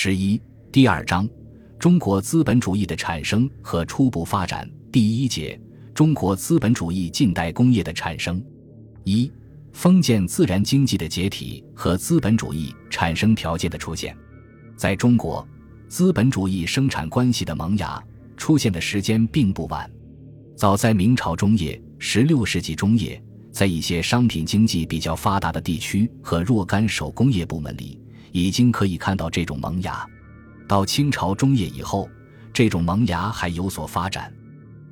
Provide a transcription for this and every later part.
十一第二章：中国资本主义的产生和初步发展。第一节：中国资本主义近代工业的产生。一、封建自然经济的解体和资本主义产生条件的出现。在中国，资本主义生产关系的萌芽出现的时间并不晚，早在明朝中叶、十六世纪中叶，在一些商品经济比较发达的地区和若干手工业部门里。已经可以看到这种萌芽，到清朝中叶以后，这种萌芽还有所发展。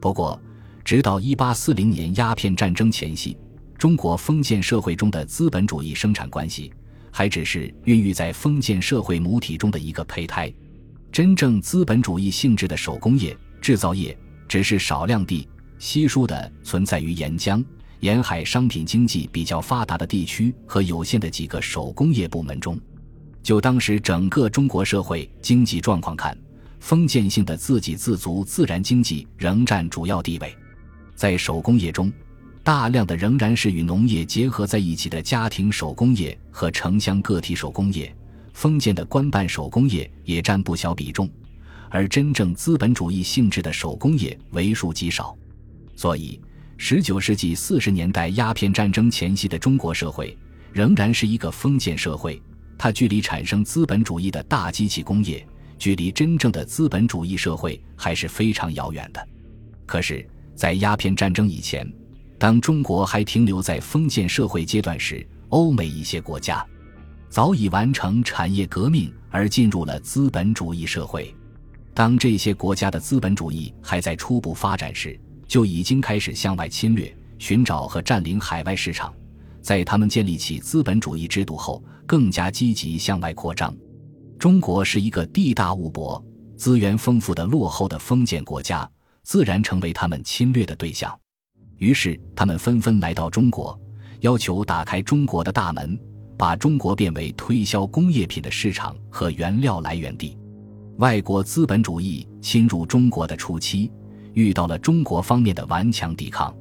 不过，直到一八四零年鸦片战争前夕，中国封建社会中的资本主义生产关系还只是孕育在封建社会母体中的一个胚胎。真正资本主义性质的手工业制造业，只是少量地、稀疏的存在于沿江沿海商品经济比较发达的地区和有限的几个手工业部门中。就当时整个中国社会经济状况看，封建性的自给自足自然经济仍占主要地位。在手工业中，大量的仍然是与农业结合在一起的家庭手工业和城乡个体手工业，封建的官办手工业也占不小比重，而真正资本主义性质的手工业为数极少。所以，十九世纪四十年代鸦片战争前夕的中国社会，仍然是一个封建社会。它距离产生资本主义的大机器工业，距离真正的资本主义社会还是非常遥远的。可是，在鸦片战争以前，当中国还停留在封建社会阶段时，欧美一些国家早已完成产业革命而进入了资本主义社会。当这些国家的资本主义还在初步发展时，就已经开始向外侵略，寻找和占领海外市场。在他们建立起资本主义制度后，更加积极向外扩张。中国是一个地大物博、资源丰富的落后的封建国家，自然成为他们侵略的对象。于是，他们纷纷来到中国，要求打开中国的大门，把中国变为推销工业品的市场和原料来源地。外国资本主义侵入中国的初期，遇到了中国方面的顽强抵抗。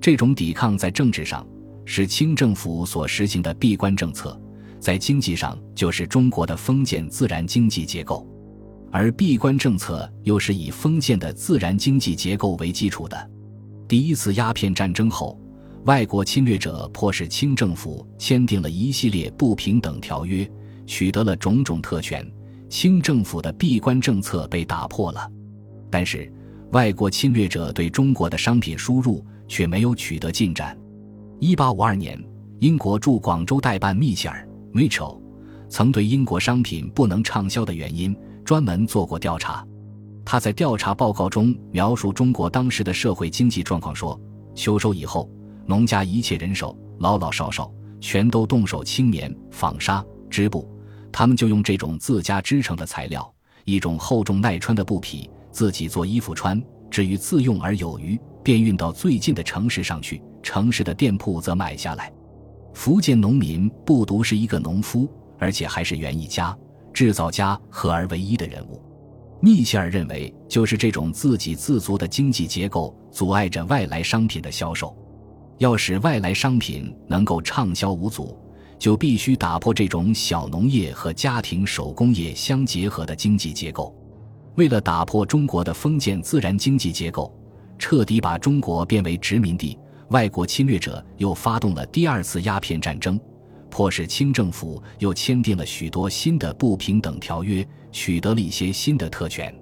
这种抵抗在政治上。是清政府所实行的闭关政策，在经济上就是中国的封建自然经济结构，而闭关政策又是以封建的自然经济结构为基础的。第一次鸦片战争后，外国侵略者迫使清政府签订了一系列不平等条约，取得了种种特权，清政府的闭关政策被打破了。但是，外国侵略者对中国的商品输入却没有取得进展。一八五二年，英国驻广州代办密切尔 （Mitchell） 曾对英国商品不能畅销的原因专门做过调查。他在调查报告中描述中国当时的社会经济状况说：秋收以后，农家一切人手，老老少少，全都动手轻棉、纺纱、织布。他们就用这种自家织成的材料，一种厚重耐穿的布匹，自己做衣服穿。至于自用而有余，便运到最近的城市上去。城市的店铺则买下来。福建农民不独是一个农夫，而且还是园艺家、制造家合而为一的人物。密切尔认为，就是这种自给自足的经济结构阻碍着外来商品的销售。要使外来商品能够畅销无阻，就必须打破这种小农业和家庭手工业相结合的经济结构。为了打破中国的封建自然经济结构，彻底把中国变为殖民地。外国侵略者又发动了第二次鸦片战争，迫使清政府又签订了许多新的不平等条约，取得了一些新的特权。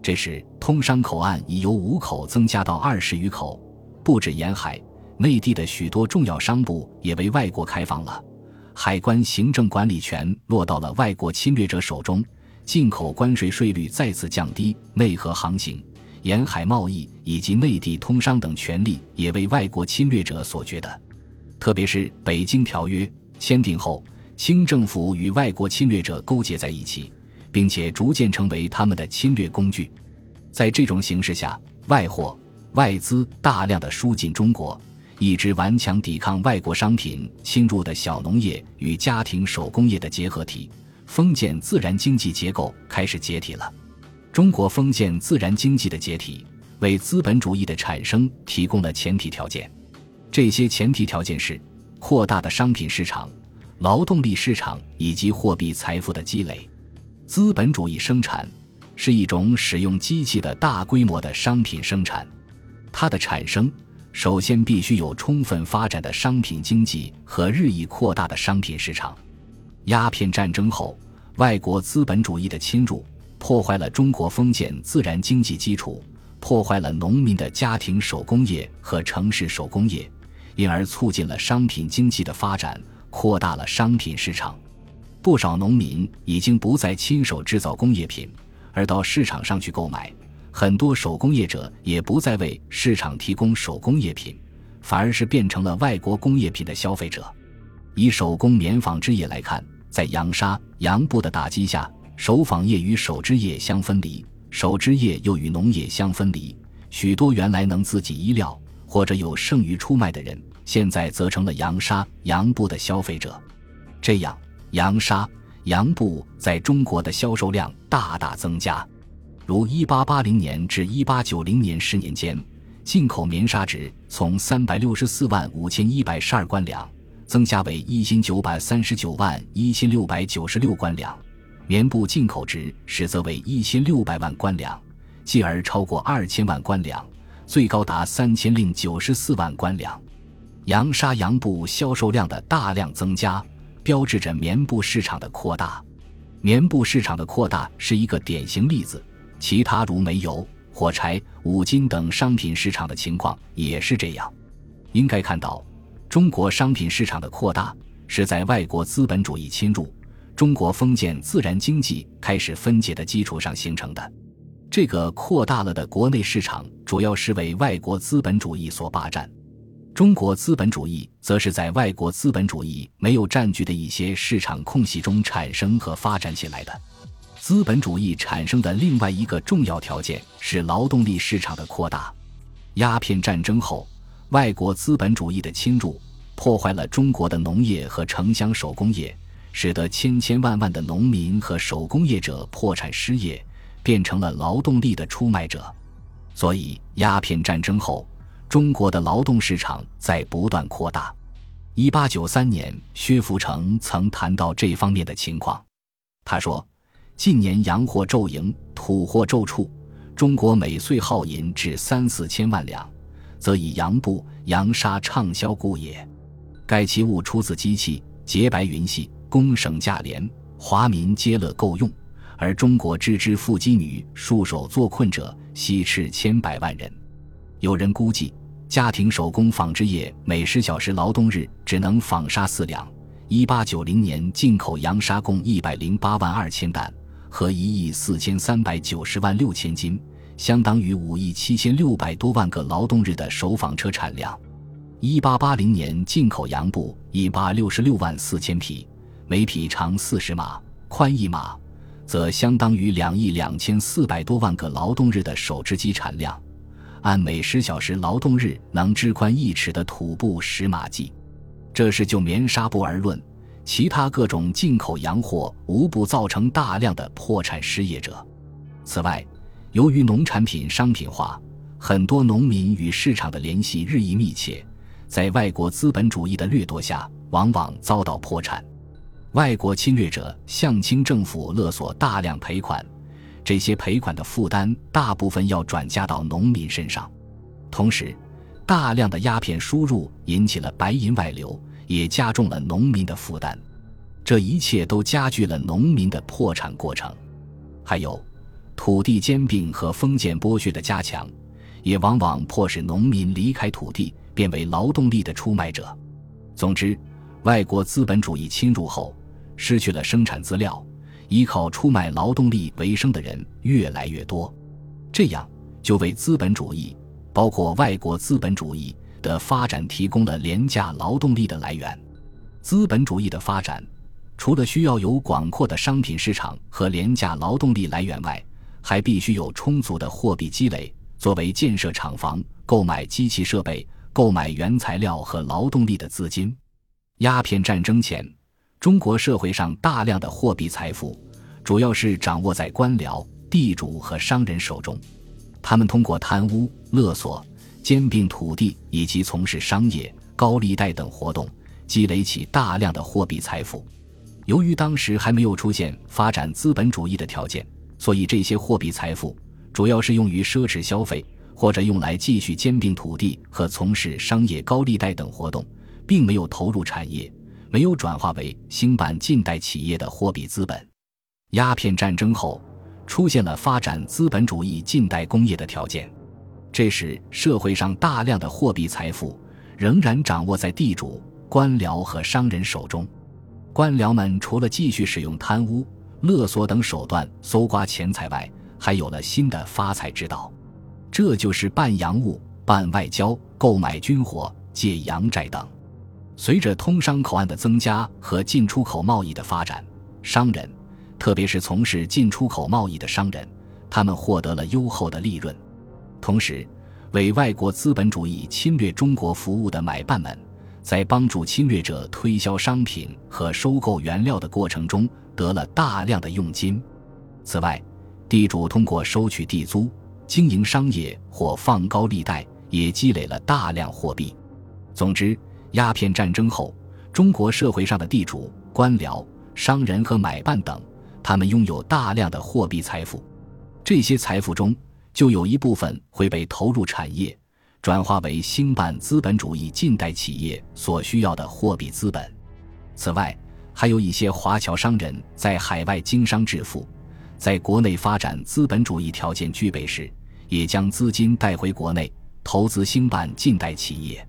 这时，通商口岸已由五口增加到二十余口，不止沿海，内地的许多重要商埠也为外国开放了。海关行政管理权落到了外国侵略者手中，进口关税税率再次降低，内河航行。沿海贸易以及内地通商等权利也为外国侵略者所觉得，特别是《北京条约》签订后，清政府与外国侵略者勾结在一起，并且逐渐成为他们的侵略工具。在这种形势下，外货、外资大量的输进中国，一直顽强抵抗外国商品侵入的小农业与家庭手工业的结合体——封建自然经济结构开始解体了。中国封建自然经济的解体，为资本主义的产生提供了前提条件。这些前提条件是：扩大的商品市场、劳动力市场以及货币财富的积累。资本主义生产是一种使用机器的大规模的商品生产，它的产生首先必须有充分发展的商品经济和日益扩大的商品市场。鸦片战争后，外国资本主义的侵入破坏了中国封建自然经济基础，破坏了农民的家庭手工业和城市手工业，因而促进了商品经济的发展，扩大了商品市场。不少农民已经不再亲手制造工业品，而到市场上去购买；很多手工业者也不再为市场提供手工业品，反而是变成了外国工业品的消费者。以手工棉纺织业来看，在洋纱、洋布的打击下，手纺业与手织业相分离，手织业又与农业相分离。许多原来能自己衣料或者有剩余出卖的人，现在则成了洋纱、洋布的消费者。这样。洋纱、洋布在中国的销售量大大增加，如1880年至1890年十年间，进口棉纱值从364万5112官两增加为1939万1696官两，棉布进口值实则为1600万官粮，继而超过2000万官粮，最高达3094万官粮。洋纱、洋布销售量的大量增加。标志着棉布市场的扩大，棉布市场的扩大是一个典型例子。其他如煤油、火柴、五金等商品市场的情况也是这样。应该看到，中国商品市场的扩大是在外国资本主义侵入、中国封建自然经济开始分解的基础上形成的。这个扩大了的国内市场，主要是为外国资本主义所霸占。中国资本主义则是在外国资本主义没有占据的一些市场空隙中产生和发展起来的。资本主义产生的另外一个重要条件是劳动力市场的扩大。鸦片战争后，外国资本主义的侵入破坏了中国的农业和城乡手工业，使得千千万万的农民和手工业者破产失业，变成了劳动力的出卖者。所以，鸦片战争后。中国的劳动市场在不断扩大。一八九三年，薛福成曾谈到这方面的情况。他说：“近年洋货骤盈，土货骤处，中国每岁耗银至三四千万两，则以洋布、洋纱畅销故也。盖其物出自机器，洁白云细，工省价廉，华民皆乐够用。而中国织之妇机女束手作困者，悉斥千百万人。有人估计。”家庭手工纺织业每十小时劳动日只能纺纱四两。一八九零年进口洋纱共一百零八万二千担，和一亿四千三百九十万六千斤，相当于五亿七千六百多万个劳动日的手纺车产量。一八八零年进口洋布一百六十六万四千匹，每匹长四十码，宽一码，则相当于两亿两千四百多万个劳动日的手织机产量。按每十小时劳动日能织宽一尺的土布十码计，这是就棉纱布而论，其他各种进口洋货无不造成大量的破产失业者。此外，由于农产品商品化，很多农民与市场的联系日益密切，在外国资本主义的掠夺下，往往遭到破产。外国侵略者向清政府勒索大量赔款。这些赔款的负担大部分要转嫁到农民身上，同时，大量的鸦片输入引起了白银外流，也加重了农民的负担。这一切都加剧了农民的破产过程。还有，土地兼并和封建剥削的加强，也往往迫使农民离开土地，变为劳动力的出卖者。总之，外国资本主义侵入后，失去了生产资料。依靠出卖劳动力为生的人越来越多，这样就为资本主义，包括外国资本主义的发展提供了廉价劳动力的来源。资本主义的发展，除了需要有广阔的商品市场和廉价劳动力来源外，还必须有充足的货币积累，作为建设厂房、购买机器设备、购买原材料和劳动力的资金。鸦片战争前。中国社会上大量的货币财富，主要是掌握在官僚、地主和商人手中。他们通过贪污、勒索、兼并土地以及从事商业、高利贷等活动，积累起大量的货币财富。由于当时还没有出现发展资本主义的条件，所以这些货币财富主要是用于奢侈消费，或者用来继续兼并土地和从事商业高利贷等活动，并没有投入产业，没有转化为兴办近代企业的货币资本。鸦片战争后，出现了发展资本主义近代工业的条件，这时社会上大量的货币财富仍然掌握在地主、官僚和商人手中。官僚们除了继续使用贪污、勒索等手段搜刮钱财外，还有了新的发财之道，这就是办洋务、办外交、购买军火、借洋债等。随着通商口岸的增加和进出口贸易的发展，商人，特别是从事进出口贸易的商人，他们获得了优厚的利润。同时，为外国资本主义侵略中国服务的买办们。在帮助侵略者推销商品和收购原料的过程中，得了大量的佣金。此外，地主通过收取地租、经营商业或放高利贷，也积累了大量货币。总之，鸦片战争后，中国社会上的地主、官僚、商人和买办等，他们拥有大量的货币财富。这些财富中，就有一部分会被投入产业。转化为兴办资本主义近代企业所需要的货币资本。此外，还有一些华侨商人，在海外经商致富，在国内发展资本主义条件具备时，也将资金带回国内，投资兴办近代企业。